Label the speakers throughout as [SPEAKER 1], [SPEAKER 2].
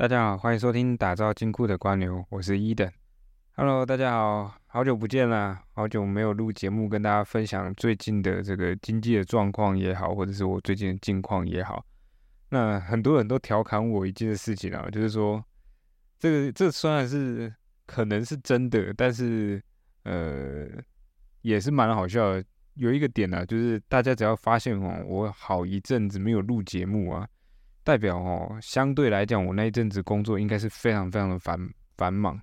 [SPEAKER 1] 大家好，欢迎收听打造金库的官牛，我是伊登。Hello，大家好，好久不见啦，好久没有录节目跟大家分享最近的这个经济的状况也好，或者是我最近的近况也好。那很多人都调侃我一件事情啊，就是说这个这虽然是可能是真的，但是呃也是蛮好笑的。有一个点呢，就是大家只要发现哦，我好一阵子没有录节目啊。代表哦，相对来讲，我那一阵子工作应该是非常非常的繁繁忙。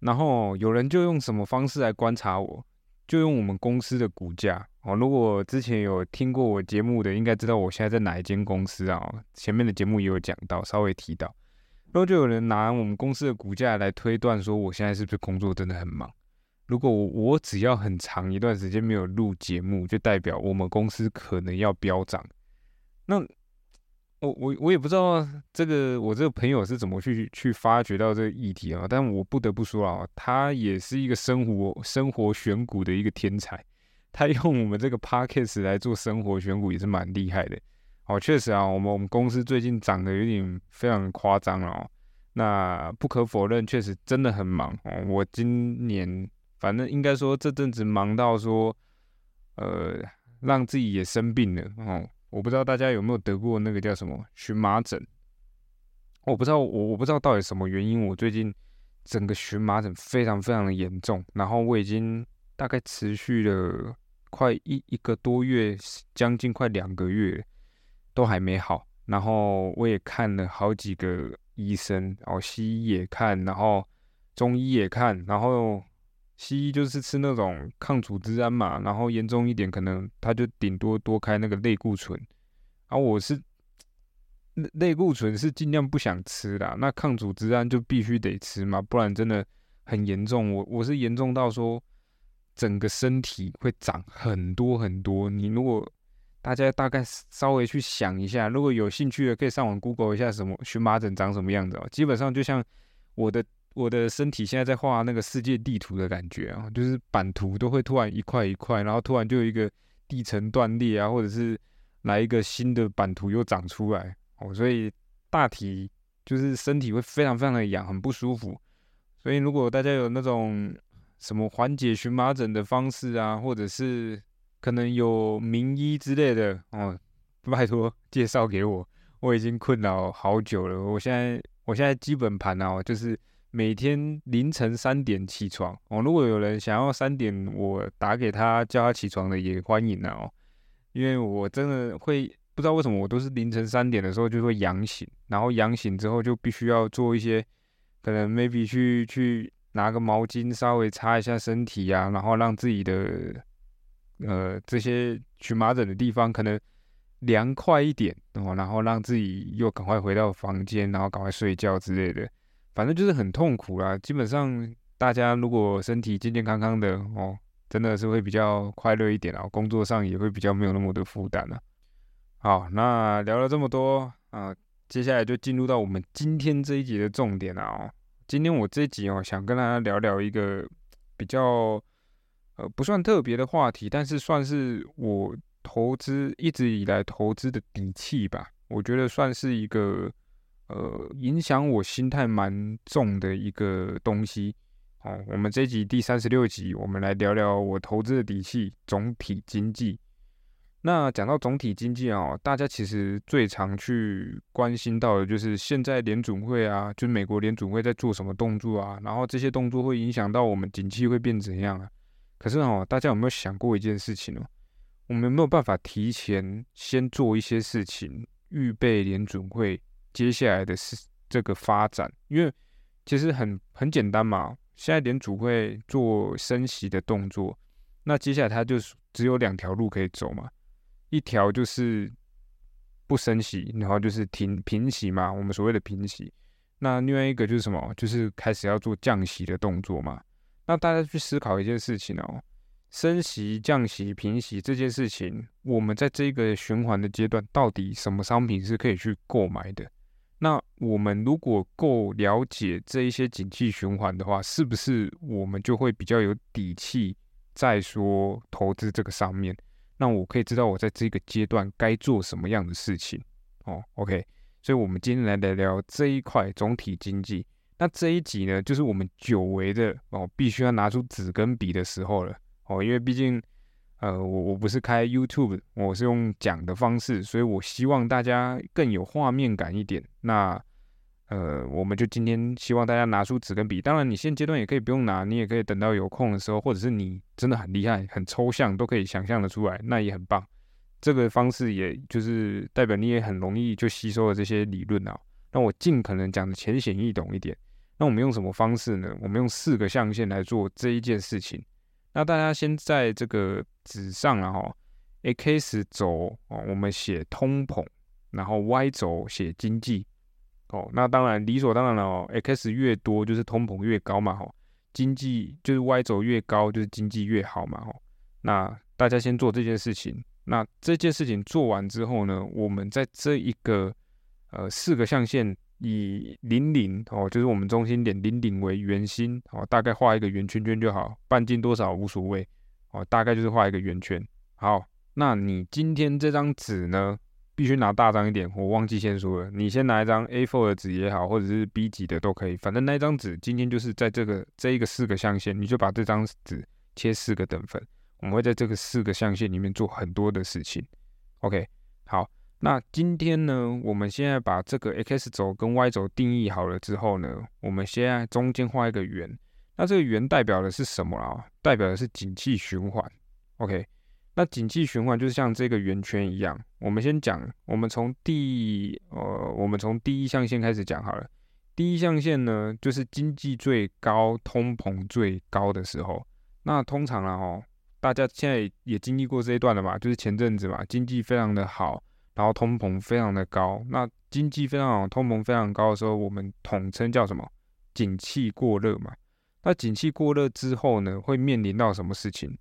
[SPEAKER 1] 然后有人就用什么方式来观察我，就用我们公司的股价哦。如果之前有听过我节目的，应该知道我现在在哪一间公司啊？前面的节目也有讲到，稍微提到。然后就有人拿我们公司的股价来推断，说我现在是不是工作真的很忙？如果我只要很长一段时间没有录节目，就代表我们公司可能要飙涨。那我我我也不知道这个我这个朋友是怎么去去发掘到这个议题啊，但我不得不说啊，他也是一个生活生活选股的一个天才，他用我们这个 podcast 来做生活选股也是蛮厉害的。哦，确实啊，我们我们公司最近涨得有点非常夸张哦。那不可否认，确实真的很忙哦。我今年反正应该说这阵子忙到说，呃，让自己也生病了哦。我不知道大家有没有得过那个叫什么荨麻疹？我不知道，我我不知道到底什么原因，我最近整个荨麻疹非常非常的严重，然后我已经大概持续了快一一个多月，将近快两个月，都还没好。然后我也看了好几个医生，然后西医也看，然后中医也看，然后。西医就是吃那种抗组织胺嘛，然后严重一点可能他就顶多多开那个类固醇，啊，我是类类固醇是尽量不想吃的，那抗组织胺就必须得吃嘛，不然真的很严重。我我是严重到说整个身体会长很多很多。你如果大家大概稍微去想一下，如果有兴趣的可以上网 Google 一下什么荨麻疹长什么样子哦，基本上就像我的。我的身体现在在画那个世界地图的感觉啊，就是版图都会突然一块一块，然后突然就有一个地层断裂啊，或者是来一个新的版图又长出来哦，所以大体就是身体会非常非常的痒，很不舒服。所以如果大家有那种什么缓解荨麻疹的方式啊，或者是可能有名医之类的哦，拜托介绍给我，我已经困扰好久了。我现在我现在基本盘啊，就是。每天凌晨三点起床哦，如果有人想要三点我打给他叫他起床的也欢迎啊哦，因为我真的会不知道为什么我都是凌晨三点的时候就会痒醒，然后痒醒之后就必须要做一些可能 maybe 去去拿个毛巾稍微擦一下身体呀，然后让自己的呃这些荨麻疹的地方可能凉快一点哦，然后让自己又赶快回到房间，然后赶快睡觉之类的。反正就是很痛苦啦。基本上大家如果身体健健康康的哦，真的是会比较快乐一点啊，工作上也会比较没有那么多负担了。好，那聊了这么多啊，接下来就进入到我们今天这一集的重点了哦。今天我这集哦，想跟大家聊聊一个比较呃不算特别的话题，但是算是我投资一直以来投资的底气吧。我觉得算是一个。呃，影响我心态蛮重的一个东西。好，我们这集第三十六集，我们来聊聊我投资的底气——总体经济。那讲到总体经济啊，大家其实最常去关心到的就是现在联准会啊，就是美国联准会在做什么动作啊，然后这些动作会影响到我们景气会变怎样啊？可是哦，大家有没有想过一件事情呢？我们有没有办法提前先做一些事情，预备联准会？接下来的是这个发展，因为其实很很简单嘛。现在联储会做升息的动作，那接下来它就只有两条路可以走嘛。一条就是不升息，然后就是停平息嘛，我们所谓的平息。那另外一个就是什么？就是开始要做降息的动作嘛。那大家去思考一件事情哦，升息、降息、平息这件事情，我们在这个循环的阶段，到底什么商品是可以去购买的？那我们如果够了解这一些景气循环的话，是不是我们就会比较有底气在说投资这个上面？那我可以知道我在这个阶段该做什么样的事情哦。OK，所以我们今天来聊聊这一块总体经济。那这一集呢，就是我们久违的哦，必须要拿出纸跟笔的时候了哦，因为毕竟呃，我我不是开 YouTube，我是用讲的方式，所以我希望大家更有画面感一点。那呃，我们就今天希望大家拿出纸跟笔，当然你现阶段也可以不用拿，你也可以等到有空的时候，或者是你真的很厉害、很抽象，都可以想象的出来，那也很棒。这个方式也就是代表你也很容易就吸收了这些理论啊。那我尽可能讲的浅显易懂一点。那我们用什么方式呢？我们用四个象限来做这一件事情。那大家先在这个纸上然后 x 轴哦，我们写通膨，然后 y 轴写经济哦。那当然理所当然了哦，x 越多就是通膨越高嘛吼，经济就是 y 轴越高就是经济越好嘛吼。那大家先做这件事情。那这件事情做完之后呢，我们在这一个呃四个象限。以零零哦，就是我们中心点零零为圆心哦，大概画一个圆圈圈就好，半径多少无所谓哦，大概就是画一个圆圈。好，那你今天这张纸呢，必须拿大张一点，我忘记先说了，你先拿一张 A4 的纸也好，或者是 B 级的都可以，反正那张纸今天就是在这个这一个四个象限，你就把这张纸切四个等份，我们会在这个四个象限里面做很多的事情。OK，好。那今天呢，我们现在把这个 x 轴跟 y 轴定义好了之后呢，我们现在中间画一个圆。那这个圆代表的是什么啊？代表的是景气循环。OK，那景气循环就是像这个圆圈一样。我们先讲，我们从第呃，我们从第一象限开始讲好了。第一象限呢，就是经济最高、通膨最高的时候。那通常啊，哦，大家现在也经历过这一段了嘛，就是前阵子嘛，经济非常的好。然后通膨非常的高，那经济非常好，通膨非常高的时候，我们统称叫什么？景气过热嘛。那景气过热之后呢，会面临到什么事情？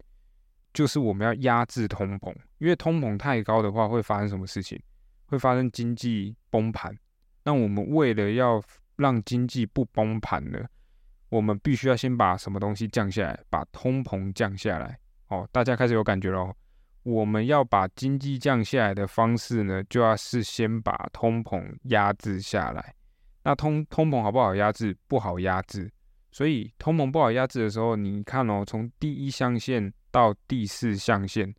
[SPEAKER 1] 就是我们要压制通膨，因为通膨太高的话，会发生什么事情？会发生经济崩盘。那我们为了要让经济不崩盘呢，我们必须要先把什么东西降下来，把通膨降下来。哦，大家开始有感觉喽。我们要把经济降下来的方式呢，就要是先把通膨压制下来。那通通膨好不好压制？不好压制。所以通膨不好压制的时候，你看哦，从第一象限到第四象限，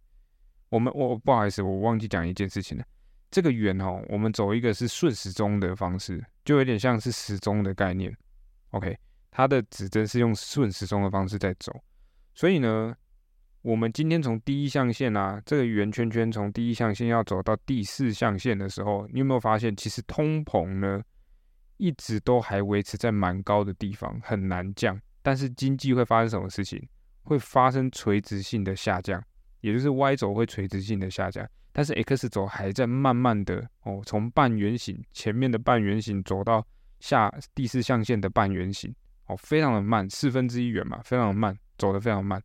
[SPEAKER 1] 我们我不好意思，我忘记讲一件事情了。这个圆哦，我们走一个是顺时钟的方式，就有点像是时钟的概念。OK，它的指针是用顺时钟的方式在走，所以呢。我们今天从第一象限啊，这个圆圈圈从第一象限要走到第四象限的时候，你有没有发现，其实通膨呢一直都还维持在蛮高的地方，很难降。但是经济会发生什么事情？会发生垂直性的下降，也就是 Y 轴会垂直性的下降，但是 X 轴还在慢慢的哦，从半圆形前面的半圆形走到下第四象限的半圆形，哦，非常的慢，四分之一圆嘛，非常的慢，走得非常慢。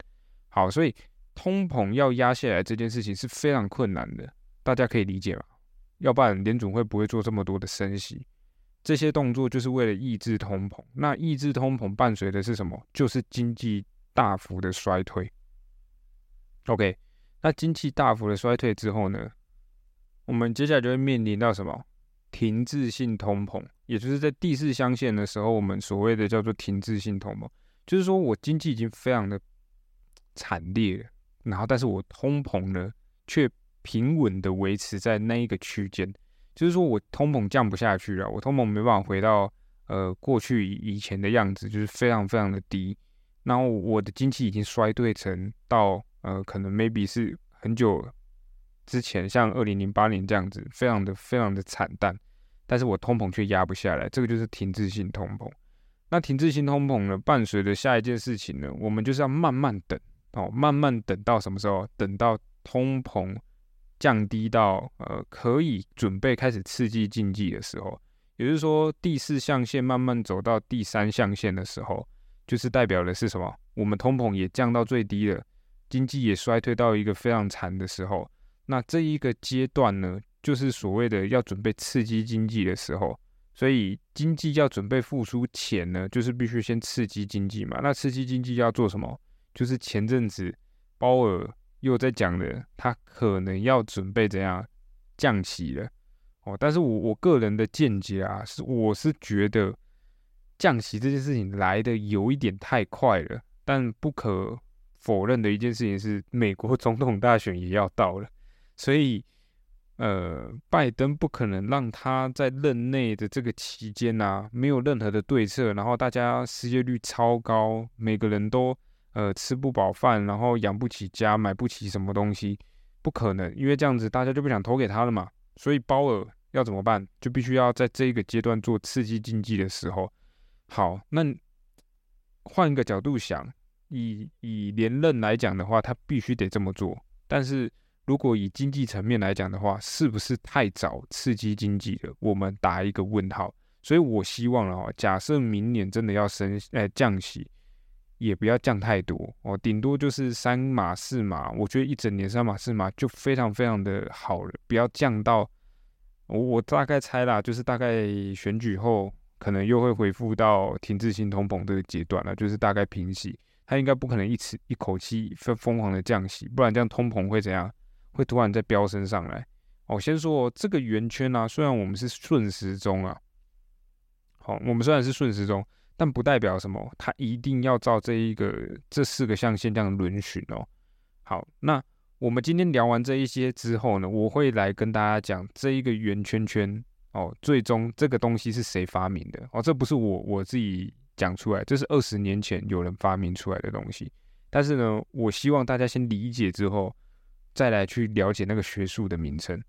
[SPEAKER 1] 好，所以通膨要压下来这件事情是非常困难的，大家可以理解吗？要不然联总会不会做这么多的升息？这些动作就是为了抑制通膨。那抑制通膨伴随的是什么？就是经济大幅的衰退。OK，那经济大幅的衰退之后呢？我们接下来就会面临到什么？停滞性通膨，也就是在第四象限的时候，我们所谓的叫做停滞性通膨，就是说我经济已经非常的。惨烈，然后但是我通膨呢，却平稳的维持在那一个区间，就是说我通膨降不下去了，我通膨没办法回到呃过去以前的样子，就是非常非常的低，然后我的经济已经衰退成到呃可能 maybe 是很久之前，像二零零八年这样子，非常的非常的惨淡，但是我通膨却压不下来，这个就是停滞性通膨。那停滞性通膨呢，伴随着下一件事情呢，我们就是要慢慢等。哦，慢慢等到什么时候？等到通膨降低到呃可以准备开始刺激经济的时候，也就是说第四象限慢慢走到第三象限的时候，就是代表的是什么？我们通膨也降到最低了，经济也衰退到一个非常惨的时候。那这一个阶段呢，就是所谓的要准备刺激经济的时候。所以经济要准备复苏前呢，就是必须先刺激经济嘛。那刺激经济要做什么？就是前阵子鲍尔又在讲的，他可能要准备怎样降息了哦。但是我我个人的见解啊，是我是觉得降息这件事情来的有一点太快了。但不可否认的一件事情是，美国总统大选也要到了，所以。呃，拜登不可能让他在任内的这个期间呐，没有任何的对策，然后大家失业率超高，每个人都呃吃不饱饭，然后养不起家，买不起什么东西，不可能，因为这样子大家就不想投给他了嘛。所以鲍尔要怎么办？就必须要在这个阶段做刺激经济的时候。好，那换一个角度想，以以连任来讲的话，他必须得这么做，但是。如果以经济层面来讲的话，是不是太早刺激经济了？我们打一个问号。所以我希望哦，假设明年真的要升，呃，降息，也不要降太多哦，顶多就是三码四码。我觉得一整年三码四码就非常非常的好了，不要降到我我大概猜啦，就是大概选举后可能又会恢复到停滞性通膨这个阶段了，就是大概平息。它应该不可能一次一口气疯疯狂的降息，不然这样通膨会怎样？会突然再飙升上来。哦，先说这个圆圈呢，虽然我们是顺时钟啊，好，我们虽然是顺时钟，但不代表什么，它一定要照这一个这四个象限这样轮循哦。好，那我们今天聊完这一些之后呢，我会来跟大家讲这一个圆圈圈哦，最终这个东西是谁发明的哦？这不是我我自己讲出来，这是二十年前有人发明出来的东西。但是呢，我希望大家先理解之后。再来去了解那个学术的名称，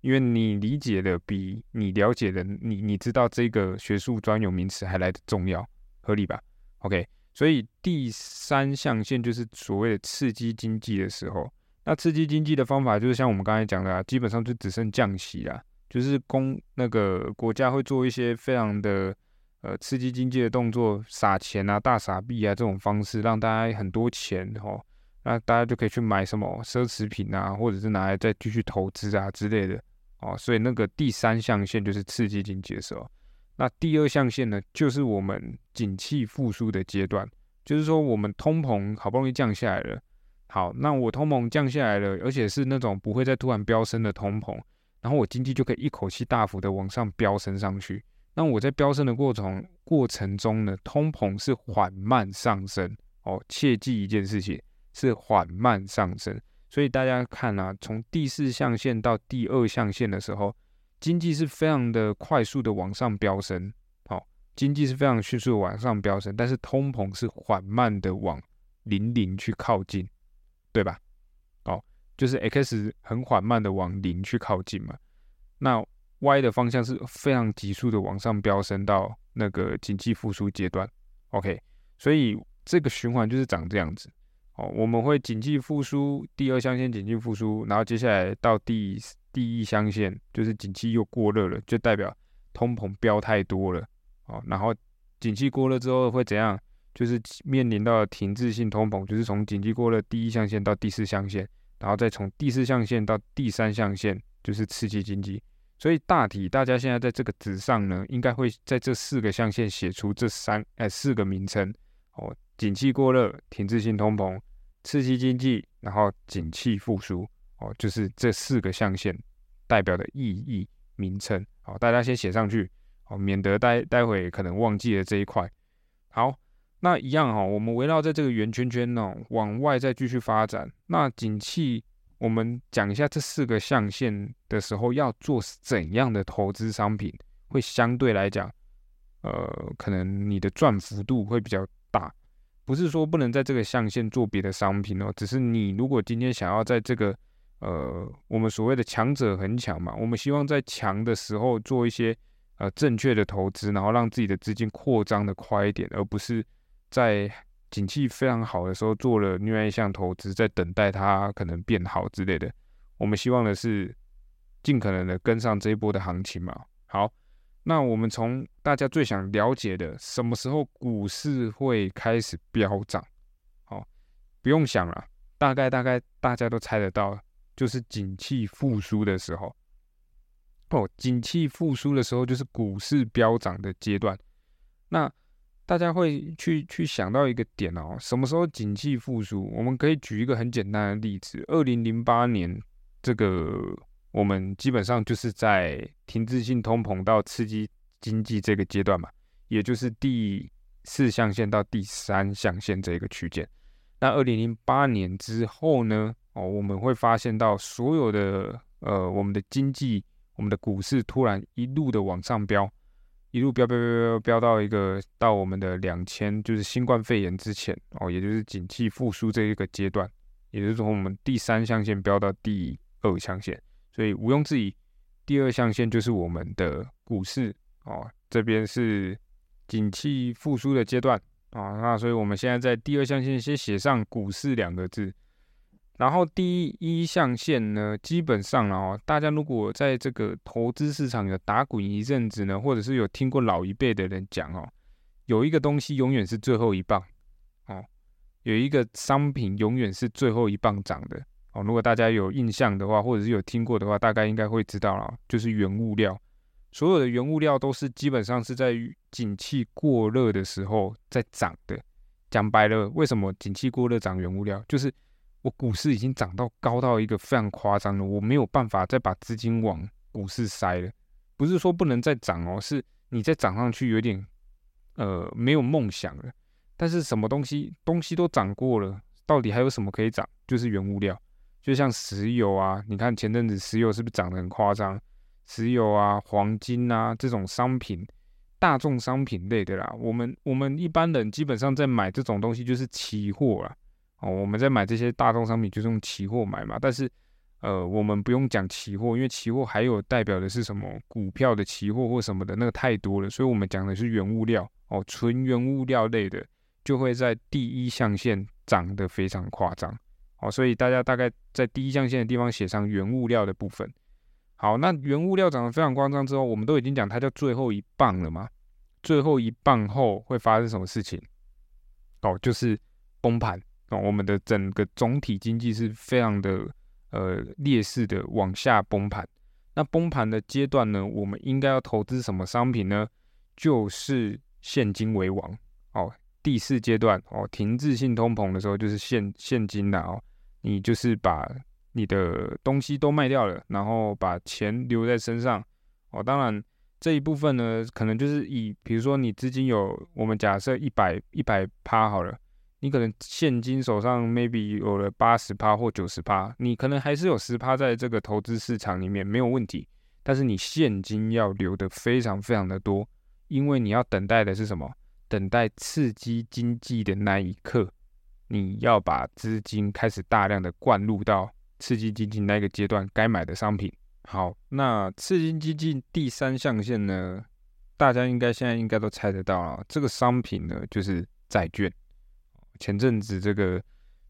[SPEAKER 1] 因为你理解的比你了解的你你知道这个学术专有名词还来的重要，合理吧？OK，所以第三象限就是所谓的刺激经济的时候，那刺激经济的方法就是像我们刚才讲的，啊，基本上就只剩降息啦，就是公那个国家会做一些非常的呃刺激经济的动作，撒钱啊、大撒币啊这种方式，让大家很多钱哦。那大家就可以去买什么奢侈品啊，或者是拿来再继续投资啊之类的哦。所以那个第三象限就是刺激经济的时候，那第二象限呢，就是我们景气复苏的阶段，就是说我们通膨好不容易降下来了。好，那我通膨降下来了，而且是那种不会再突然飙升的通膨，然后我经济就可以一口气大幅的往上飙升上去。那我在飙升的过程过程中呢，通膨是缓慢上升哦。切记一件事情。是缓慢上升，所以大家看啊，从第四象限到第二象限的时候，经济是非常的快速的往上飙升，好，经济是非常迅速的往上飙升，但是通膨是缓慢的往零零去靠近，对吧？哦，就是 x 很缓慢的往零去靠近嘛，那 y 的方向是非常急速的往上飙升到那个经济复苏阶段，OK，所以这个循环就是长这样子。哦，我们会景气复苏，第二象限景气复苏，然后接下来到第第一象限，就是景气又过热了，就代表通膨飙太多了。哦，然后景气过热之后会怎样？就是面临到停滞性通膨，就是从景气过热第一象限到第四象限，然后再从第四象限到第三象限，就是刺激经济。所以大体大家现在在这个纸上呢，应该会在这四个象限写出这三哎四个名称。哦，景气过热，停滞性通膨。刺激经济，然后景气复苏，哦，就是这四个象限代表的意义名称，好，大家先写上去，哦，免得待待会可能忘记了这一块。好，那一样哈，我们围绕在这个圆圈圈呢，往外再继续发展。那景气，我们讲一下这四个象限的时候要做怎样的投资商品，会相对来讲，呃，可能你的赚幅度会比较大。不是说不能在这个象限做别的商品哦，只是你如果今天想要在这个呃我们所谓的强者恒强嘛，我们希望在强的时候做一些呃正确的投资，然后让自己的资金扩张的快一点，而不是在景气非常好的时候做了另外一项投资，在等待它可能变好之类的。我们希望的是尽可能的跟上这一波的行情嘛。好。那我们从大家最想了解的，什么时候股市会开始飙涨？好，不用想了，大概大概大家都猜得到，就是景气复苏的时候。哦，景气复苏的时候就是股市飙涨的阶段。那大家会去去想到一个点哦，什么时候景气复苏？我们可以举一个很简单的例子，二零零八年这个我们基本上就是在停滞性通膨到刺激经济这个阶段嘛，也就是第四象限到第三象限这个区间。那二零零八年之后呢？哦，我们会发现到所有的呃，我们的经济、我们的股市突然一路的往上飙，一路飙飙飙飙飙到一个到我们的两千，就是新冠肺炎之前哦，也就是景气复苏这一个阶段，也就是从我们第三象限飙到第二象限。所以毋庸置疑，第二象限就是我们的股市哦，这边是景气复苏的阶段啊。那所以我们现在在第二象限先写上股市两个字，然后第一象限呢，基本上哦，大家如果在这个投资市场有打滚一阵子呢，或者是有听过老一辈的人讲哦，有一个东西永远是最后一棒哦，有一个商品永远是最后一棒涨的。哦，如果大家有印象的话，或者是有听过的话，大概应该会知道了，就是原物料。所有的原物料都是基本上是在景气过热的时候在涨的。讲白了，为什么景气过热涨原物料？就是我股市已经涨到高到一个非常夸张了，我没有办法再把资金往股市塞了。不是说不能再涨哦，是你再涨上去有点呃没有梦想了。但是什么东西东西都涨过了，到底还有什么可以涨？就是原物料。就像石油啊，你看前阵子石油是不是涨得很夸张？石油啊、黄金啊这种商品，大众商品类的啦，我们我们一般人基本上在买这种东西就是期货啦。哦，我们在买这些大众商品就是用期货买嘛。但是呃，我们不用讲期货，因为期货还有代表的是什么股票的期货或什么的，那个太多了，所以我们讲的是原物料哦，纯原物料类的就会在第一象限涨得非常夸张。好，所以大家大概在第一象限的地方写上原物料的部分。好，那原物料涨得非常夸张之后，我们都已经讲它叫最后一棒了嘛？最后一棒后会发生什么事情？哦，就是崩盘哦。我们的整个总体经济是非常的呃劣势的往下崩盘。那崩盘的阶段呢，我们应该要投资什么商品呢？就是现金为王哦。第四阶段哦，停滞性通膨的时候，就是现现金了哦。你就是把你的东西都卖掉了，然后把钱留在身上哦。当然这一部分呢，可能就是以比如说你资金有，我们假设一百一百趴好了，你可能现金手上 maybe 有了八十趴或九十趴，你可能还是有十趴在这个投资市场里面没有问题。但是你现金要留的非常非常的多，因为你要等待的是什么？等待刺激经济的那一刻。你要把资金开始大量的灌入到刺激经济那个阶段该买的商品。好，那刺激经济第三象限呢？大家应该现在应该都猜得到了，这个商品呢就是债券。前阵子这个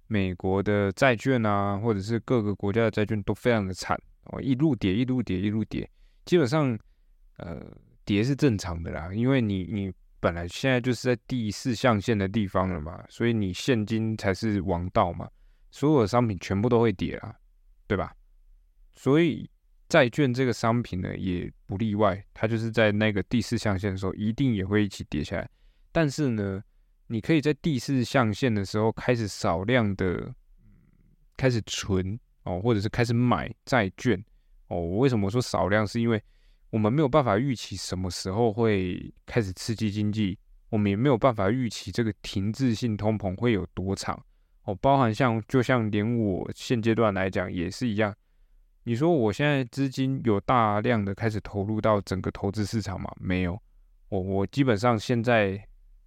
[SPEAKER 1] 美国的债券啊，或者是各个国家的债券都非常的惨哦，一路跌，一路跌，一路跌。基本上，呃，跌是正常的啦，因为你你。本来现在就是在第四象限的地方了嘛，所以你现金才是王道嘛，所有的商品全部都会跌啊，对吧？所以债券这个商品呢也不例外，它就是在那个第四象限的时候一定也会一起跌下来。但是呢，你可以在第四象限的时候开始少量的开始存哦，或者是开始买债券哦。我为什么说少量？是因为我们没有办法预期什么时候会开始刺激经济，我们也没有办法预期这个停滞性通膨会有多长哦。包含像就像连我现阶段来讲也是一样，你说我现在资金有大量的开始投入到整个投资市场吗？没有，我我基本上现在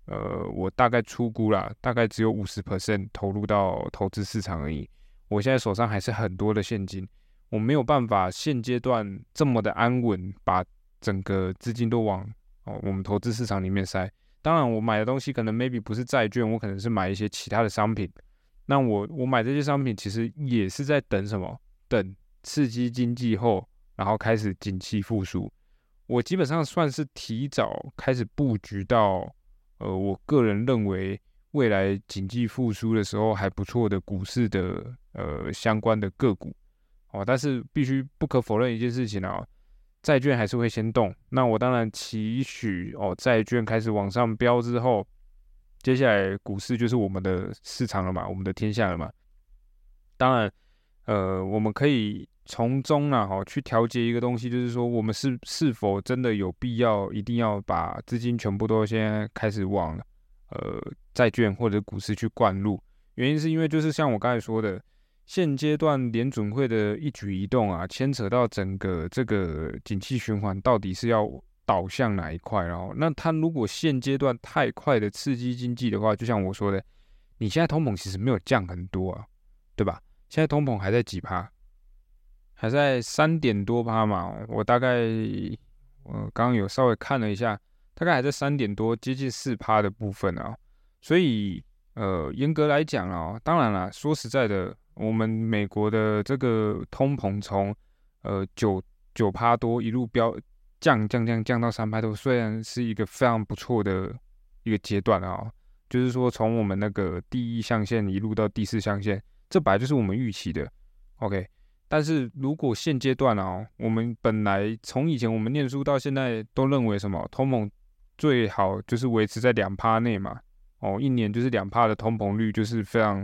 [SPEAKER 1] 呃，我大概出估了，大概只有五十 percent 投入到投资市场而已。我现在手上还是很多的现金。我没有办法现阶段这么的安稳，把整个资金都往哦我们投资市场里面塞。当然，我买的东西可能 maybe 不是债券，我可能是买一些其他的商品。那我我买这些商品其实也是在等什么？等刺激经济后，然后开始景气复苏。我基本上算是提早开始布局到，呃，我个人认为未来经济复苏的时候还不错的股市的呃相关的个股。哦，但是必须不可否认一件事情啊，债券还是会先动。那我当然期许哦，债券开始往上飙之后，接下来股市就是我们的市场了嘛，我们的天下了嘛。当然，呃，我们可以从中呢，哈，去调节一个东西，就是说，我们是是否真的有必要一定要把资金全部都先开始往呃债券或者股市去灌入？原因是因为就是像我刚才说的，现阶段联准会的一举一动啊，牵扯到整个这个景气循环到底是要导向哪一块？然后，那它如果现阶段太快的刺激经济的话，就像我说的，你现在通膨其实没有降很多啊，对吧？现在通膨还在几趴？还在三点多趴嘛，我大概我刚刚有稍微看了一下，大概还在三点多，接近四趴的部分啊。所以呃，严格来讲啊，当然了，说实在的，我们美国的这个通膨从呃九九趴多一路飙降降降降到三趴多，虽然是一个非常不错的一个阶段啊，就是说从我们那个第一象限一路到第四象限，这本来就是我们预期的，OK。但是如果现阶段啊，我们本来从以前我们念书到现在都认为什么通膨最好就是维持在两趴内嘛，哦，一年就是两趴的通膨率就是非常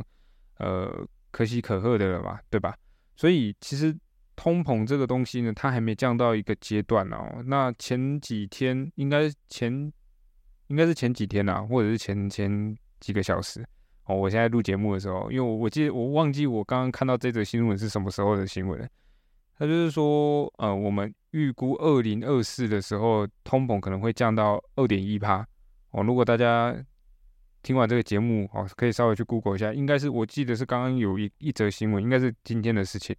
[SPEAKER 1] 呃可喜可贺的了嘛，对吧？所以其实通膨这个东西呢，它还没降到一个阶段哦。那前几天应该前应该是前几天啊，或者是前前几个小时。哦，我现在录节目的时候，因为我我记得我忘记我刚刚看到这则新闻是什么时候的新闻，他就是说，呃，我们预估二零二四的时候，通膨可能会降到二点一趴。哦，如果大家听完这个节目，哦，可以稍微去 Google 一下，应该是我记得是刚刚有一一则新闻，应该是今天的事情，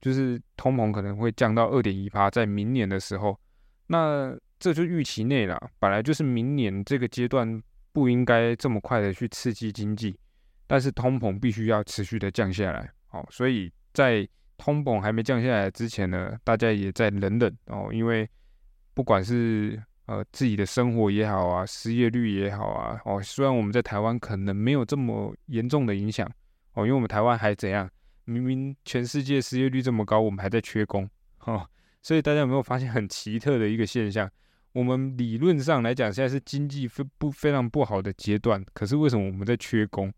[SPEAKER 1] 就是通膨可能会降到二点一趴，在明年的时候，那这就预期内了，本来就是明年这个阶段不应该这么快的去刺激经济。但是通膨必须要持续的降下来，哦，所以在通膨还没降下来之前呢，大家也在忍忍哦，因为不管是呃自己的生活也好啊，失业率也好啊，哦，虽然我们在台湾可能没有这么严重的影响，哦，因为我们台湾还怎样？明明全世界失业率这么高，我们还在缺工，哦，所以大家有没有发现很奇特的一个现象？我们理论上来讲，现在是经济非不非常不好的阶段，可是为什么我们在缺工？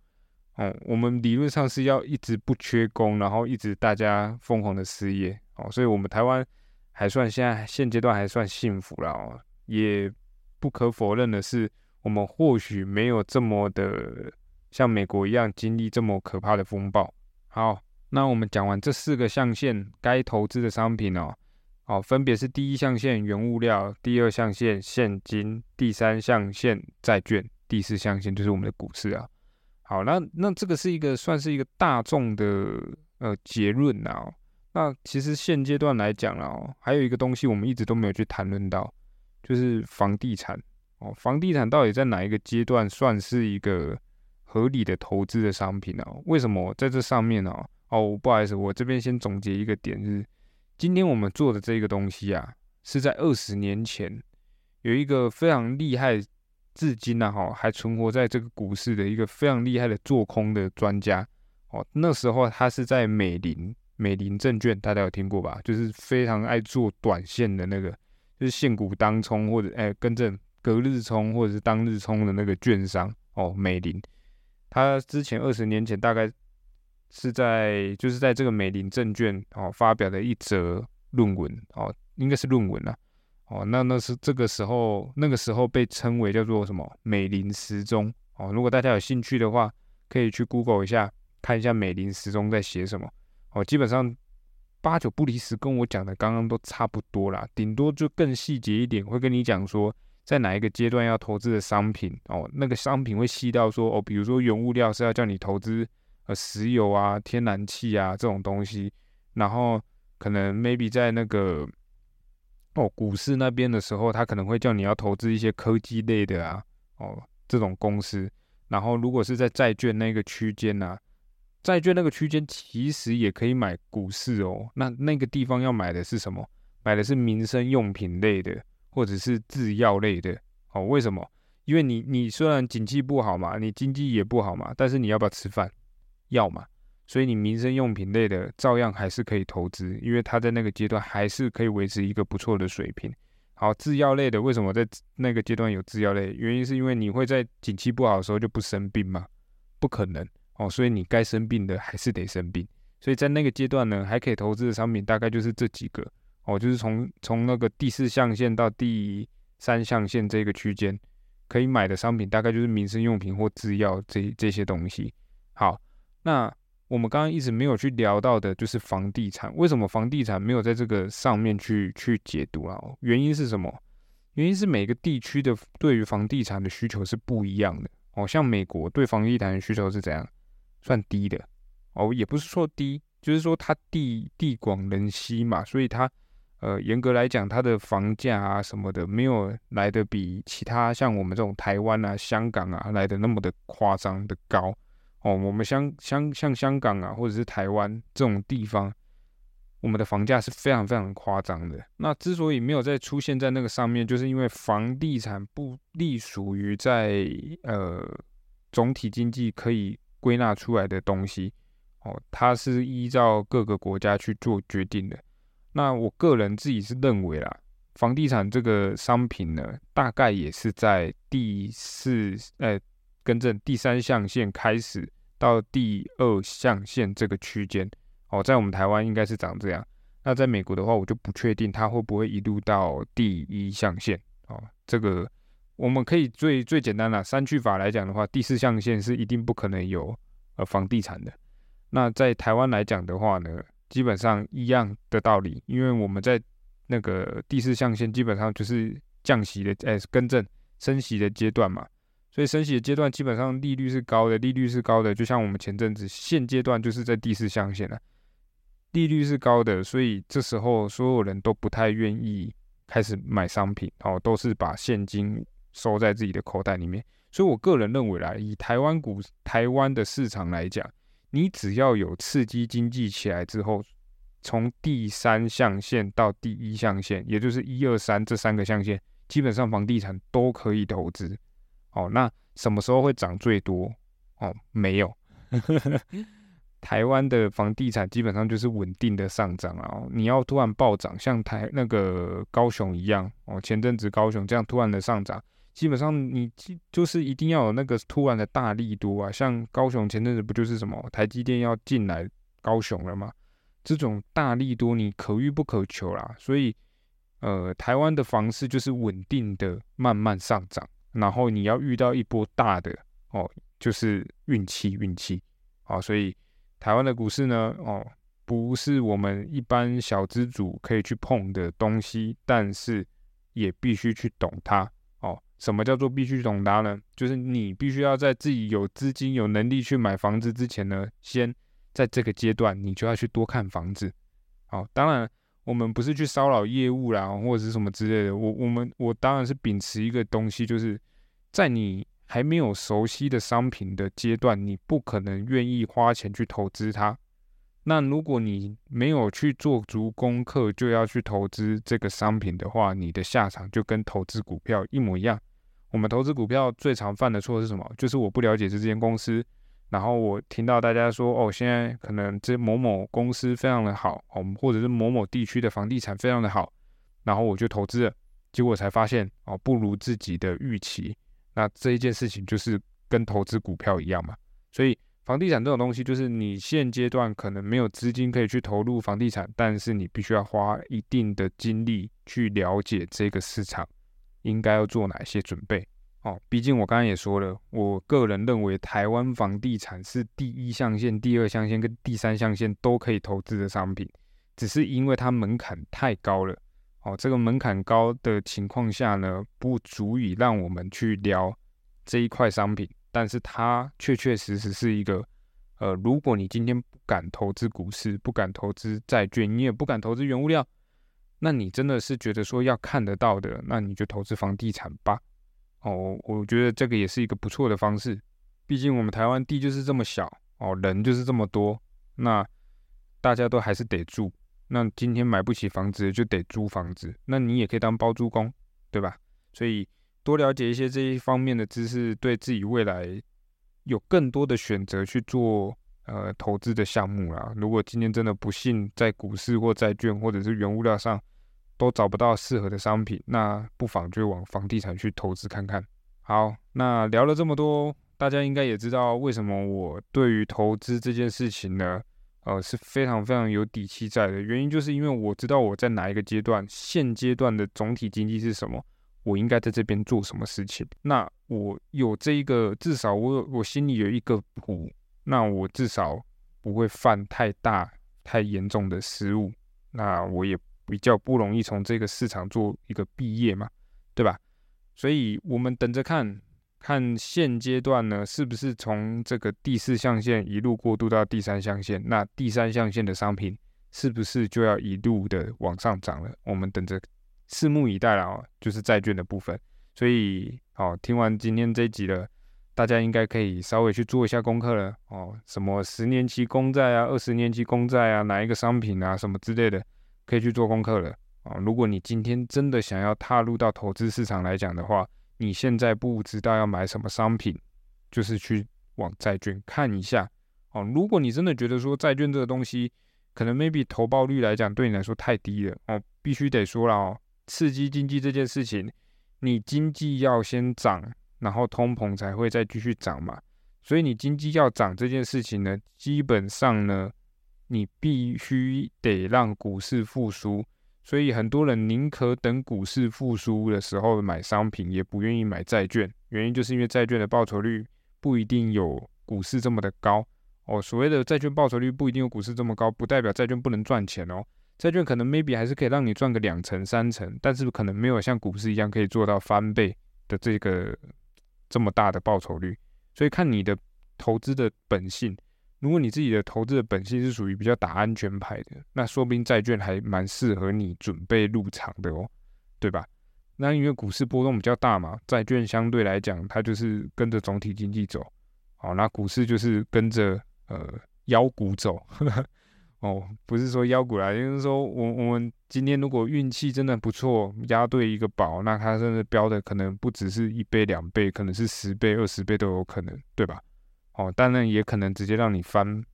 [SPEAKER 1] 哦，我们理论上是要一直不缺工，然后一直大家疯狂的失业哦，所以我们台湾还算现在现阶段还算幸福了哦。也不可否认的是，我们或许没有这么的像美国一样经历这么可怕的风暴。好，那我们讲完这四个象限该投资的商品哦，哦，分别是第一象限原物料，第二象限现金，第三象限债券，第四象限就是我们的股市啊。好，那那这个是一个算是一个大众的呃结论呐。那其实现阶段来讲啊，还有一个东西我们一直都没有去谈论到，就是房地产哦。房地产到底在哪一个阶段算是一个合理的投资的商品呢？为什么在这上面呢？哦，不好意思，我这边先总结一个点，就是今天我们做的这个东西啊，是在二十年前有一个非常厉害。至今呢，哈还存活在这个股市的一个非常厉害的做空的专家哦。那时候他是在美林美林证券，大家有听过吧？就是非常爱做短线的那个，就是现股当冲或者哎跟着隔日冲或者是当日冲的那个券商哦。美林他之前二十年前大概是在就是在这个美林证券哦发表的一则论文哦，应该是论文啊。哦，那那是这个时候，那个时候被称为叫做什么美林时钟哦。如果大家有兴趣的话，可以去 Google 一下，看一下美林时钟在写什么哦。基本上八九不离十，跟我讲的刚刚都差不多啦，顶多就更细节一点，会跟你讲说在哪一个阶段要投资的商品哦。那个商品会细到说哦，比如说原物料是要叫你投资呃石油啊、天然气啊这种东西，然后可能 maybe 在那个。哦，股市那边的时候，他可能会叫你要投资一些科技类的啊，哦，这种公司。然后，如果是在债券那个区间呢，债券那个区间其实也可以买股市哦。那那个地方要买的是什么？买的是民生用品类的，或者是制药类的。哦，为什么？因为你你虽然景气不好嘛，你经济也不好嘛，但是你要不要吃饭？要嘛。所以你民生用品类的照样还是可以投资，因为它在那个阶段还是可以维持一个不错的水平。好，制药类的为什么在那个阶段有制药类？原因是因为你会在景气不好的时候就不生病吗？不可能哦，所以你该生病的还是得生病。所以在那个阶段呢，还可以投资的商品大概就是这几个哦，就是从从那个第四象限到第三象限这个区间可以买的商品，大概就是民生用品或制药这这些东西。好，那我们刚刚一直没有去聊到的就是房地产，为什么房地产没有在这个上面去去解读啊？原因是什么？原因是每个地区的对于房地产的需求是不一样的哦。像美国对房地产的需求是怎样？算低的哦，也不是说低，就是说它地地广人稀嘛，所以它呃严格来讲，它的房价啊什么的没有来的比其他像我们这种台湾啊、香港啊来的那么的夸张的高哦。我们香香像香港啊或者是台湾这种地方。我们的房价是非常非常夸张的。那之所以没有再出现在那个上面，就是因为房地产不隶属于在呃总体经济可以归纳出来的东西哦，它是依照各个国家去做决定的。那我个人自己是认为啦，房地产这个商品呢，大概也是在第四呃，跟正第三象限开始到第二象限这个区间。哦，在我们台湾应该是长这样。那在美国的话，我就不确定它会不会一路到第一象限。哦，这个我们可以最最简单的三去法来讲的话，第四象限是一定不可能有呃房地产的。那在台湾来讲的话呢，基本上一样的道理，因为我们在那个第四象限基本上就是降息的，哎，更正升息的阶段嘛。所以升息的阶段基本上利率是高的，利率是高的，就像我们前阵子现阶段就是在第四象限了。利率是高的，所以这时候所有人都不太愿意开始买商品，哦，都是把现金收在自己的口袋里面。所以我个人认为啦，以台湾股、台湾的市场来讲，你只要有刺激经济起来之后，从第三象限到第一象限，也就是一二三这三个象限，基本上房地产都可以投资。哦，那什么时候会涨最多？哦，没有。台湾的房地产基本上就是稳定的上涨啊！你要突然暴涨，像台那个高雄一样哦，前阵子高雄这样突然的上涨，基本上你就是一定要有那个突然的大力多啊！像高雄前阵子不就是什么台积电要进来高雄了吗？这种大力多你可遇不可求啦，所以呃，台湾的房市就是稳定的慢慢上涨，然后你要遇到一波大的哦，就是运气运气好，所以。台湾的股市呢，哦，不是我们一般小资主可以去碰的东西，但是也必须去懂它，哦，什么叫做必须懂它呢？就是你必须要在自己有资金、有能力去买房子之前呢，先在这个阶段，你就要去多看房子，好，当然我们不是去骚扰业务啦，或者是什么之类的，我我们我当然是秉持一个东西，就是在你。还没有熟悉的商品的阶段，你不可能愿意花钱去投资它。那如果你没有去做足功课，就要去投资这个商品的话，你的下场就跟投资股票一模一样。我们投资股票最常犯的错是什么？就是我不了解这间公司，然后我听到大家说哦，现在可能这某某公司非常的好，我们或者是某某地区的房地产非常的好，然后我就投资了，结果才发现哦，不如自己的预期。那这一件事情就是跟投资股票一样嘛，所以房地产这种东西，就是你现阶段可能没有资金可以去投入房地产，但是你必须要花一定的精力去了解这个市场应该要做哪些准备哦。毕竟我刚刚也说了，我个人认为台湾房地产是第一象限、第二象限跟第三象限都可以投资的商品，只是因为它门槛太高了。哦，这个门槛高的情况下呢，不足以让我们去聊这一块商品，但是它确确实实是一个，呃，如果你今天不敢投资股市，不敢投资债券，你也不敢投资原物料，那你真的是觉得说要看得到的，那你就投资房地产吧。哦，我觉得这个也是一个不错的方式，毕竟我们台湾地就是这么小，哦，人就是这么多，那大家都还是得住。那今天买不起房子就得租房子，那你也可以当包租公，对吧？所以多了解一些这一方面的知识，对自己未来有更多的选择去做呃投资的项目啦。如果今天真的不幸在股市或债券或者是原物料上都找不到适合的商品，那不妨就往房地产去投资看看。好，那聊了这么多，大家应该也知道为什么我对于投资这件事情呢？呃是非常非常有底气在的。原因就是因为我知道我在哪一个阶段，现阶段的总体经济是什么，我应该在这边做什么事情。那我有这一个，至少我我心里有一个谱，那我至少不会犯太大太严重的失误。那我也比较不容易从这个市场做一个毕业嘛，对吧？所以我们等着看。看现阶段呢，是不是从这个第四象限一路过渡到第三象限？那第三象限的商品是不是就要一路的往上涨了？我们等着拭目以待了哦。就是债券的部分。所以，好，听完今天这集了，大家应该可以稍微去做一下功课了哦。什么十年期公债啊，二十年期公债啊，哪一个商品啊，什么之类的，可以去做功课了啊。如果你今天真的想要踏入到投资市场来讲的话，你现在不知道要买什么商品，就是去往债券看一下哦。如果你真的觉得说债券这个东西可能 maybe 投报率来讲对你来说太低了哦，必须得说了哦，刺激经济这件事情，你经济要先涨，然后通膨才会再继续涨嘛。所以你经济要涨这件事情呢，基本上呢，你必须得让股市复苏。所以很多人宁可等股市复苏的时候买商品，也不愿意买债券。原因就是因为债券的报酬率不一定有股市这么的高哦。所谓的债券报酬率不一定有股市这么高，不代表债券不能赚钱哦。债券可能 maybe 还是可以让你赚个两成三成，但是可能没有像股市一样可以做到翻倍的这个这么大的报酬率。所以看你的投资的本性。如果你自己的投资的本性是属于比较打安全牌的，那说不定债券还蛮适合你准备入场的哦，对吧？那因为股市波动比较大嘛，债券相对来讲它就是跟着总体经济走，好，那股市就是跟着呃妖股走，哦，不是说妖股啦，就是说我我们今天如果运气真的不错，押对一个宝，那它甚至标的可能不只是一倍两倍，可能是十倍二十倍都有可能，对吧？哦，当然也可能直接让你翻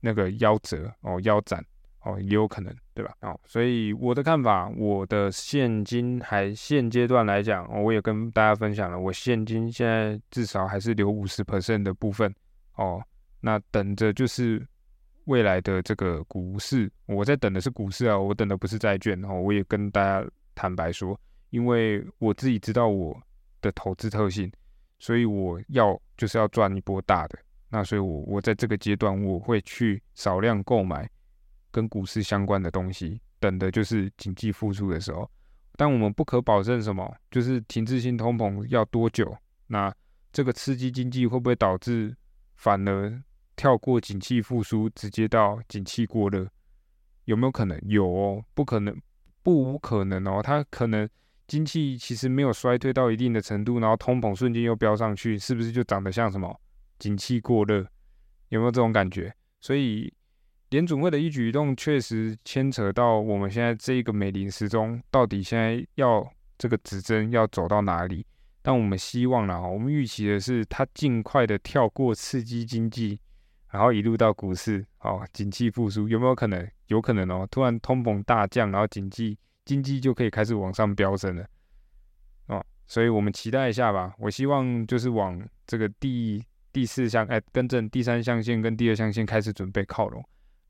[SPEAKER 1] 那个腰折哦，腰斩哦，也有可能，对吧？哦，所以我的看法，我的现金还现阶段来讲，哦我也跟大家分享了，我现金现在至少还是留五十 percent 的部分哦。那等着就是未来的这个股市，我在等的是股市啊，我等的不是债券然后。我也跟大家坦白说，因为我自己知道我的投资特性，所以我要就是要赚一波大的。那所以，我我在这个阶段，我会去少量购买跟股市相关的东西，等的就是经济复苏的时候。但我们不可保证什么，就是停滞性通膨要多久？那这个刺激经济会不会导致反而跳过景气复苏，直接到景气过热？有没有可能？有哦，不可能，不无可能哦。它可能经济其实没有衰退到一定的程度，然后通膨瞬间又飙上去，是不是就长得像什么？景气过热，有没有这种感觉？所以联准会的一举一动确实牵扯到我们现在这一个美林时钟，到底现在要这个指针要走到哪里？但我们希望呢，我们预期的是它尽快的跳过刺激经济，然后一路到股市，哦，景气复苏有没有可能？有可能哦，突然通膨大降，然后经济经济就可以开始往上飙升了，哦，所以我们期待一下吧。我希望就是往这个第。第四象哎，更正第三象限跟第二象限开始准备靠拢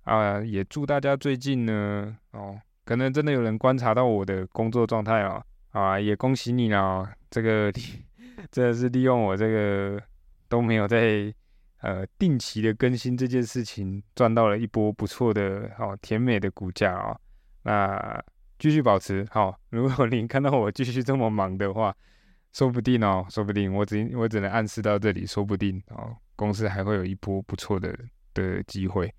[SPEAKER 1] 啊！也祝大家最近呢哦，可能真的有人观察到我的工作状态啊啊！也恭喜你啦，这个 真的是利用我这个都没有在呃定期的更新这件事情，赚到了一波不错的哦甜美的股价啊！那继续保持好，如果您看到我继续这么忙的话。说不定哦，说不定我只我只能暗示到这里，说不定哦，公司还会有一波不错的的机会。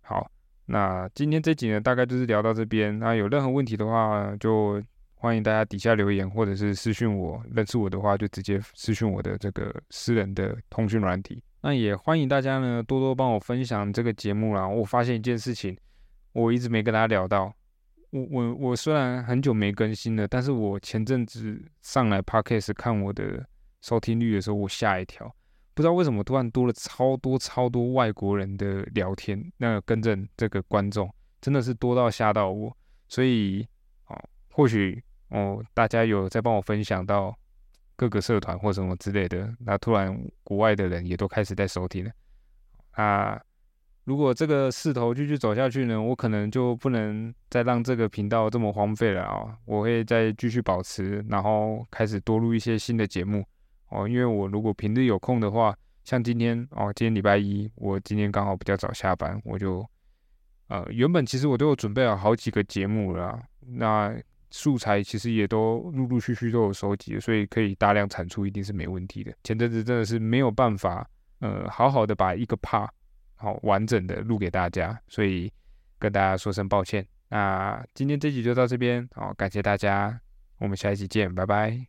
[SPEAKER 1] 好，那今天这集呢，大概就是聊到这边。那有任何问题的话，就欢迎大家底下留言，或者是私讯我。认识我的话，就直接私讯我的这个私人的通讯软体。那也欢迎大家呢，多多帮我分享这个节目啦。我发现一件事情，我一直没跟大家聊到。我我我虽然很久没更新了，但是我前阵子上来 podcast 看我的收听率的时候，我吓一跳，不知道为什么突然多了超多超多外国人的聊天，那跟着这个观众真的是多到吓到我，所以哦，或许哦大家有在帮我分享到各个社团或什么之类的，那突然国外的人也都开始在收听了，啊。如果这个势头继续走下去呢，我可能就不能再让这个频道这么荒废了啊！我会再继续保持，然后开始多录一些新的节目哦。因为我如果平日有空的话，像今天哦，今天礼拜一，我今天刚好比较早下班，我就呃，原本其实我都有准备了好几个节目了，那素材其实也都陆陆续续都有收集，所以可以大量产出，一定是没问题的。前阵子真的是没有办法，呃，好好的把一个 part。好完整的录给大家，所以跟大家说声抱歉。那今天这集就到这边，好，感谢大家，我们下一集见，拜拜。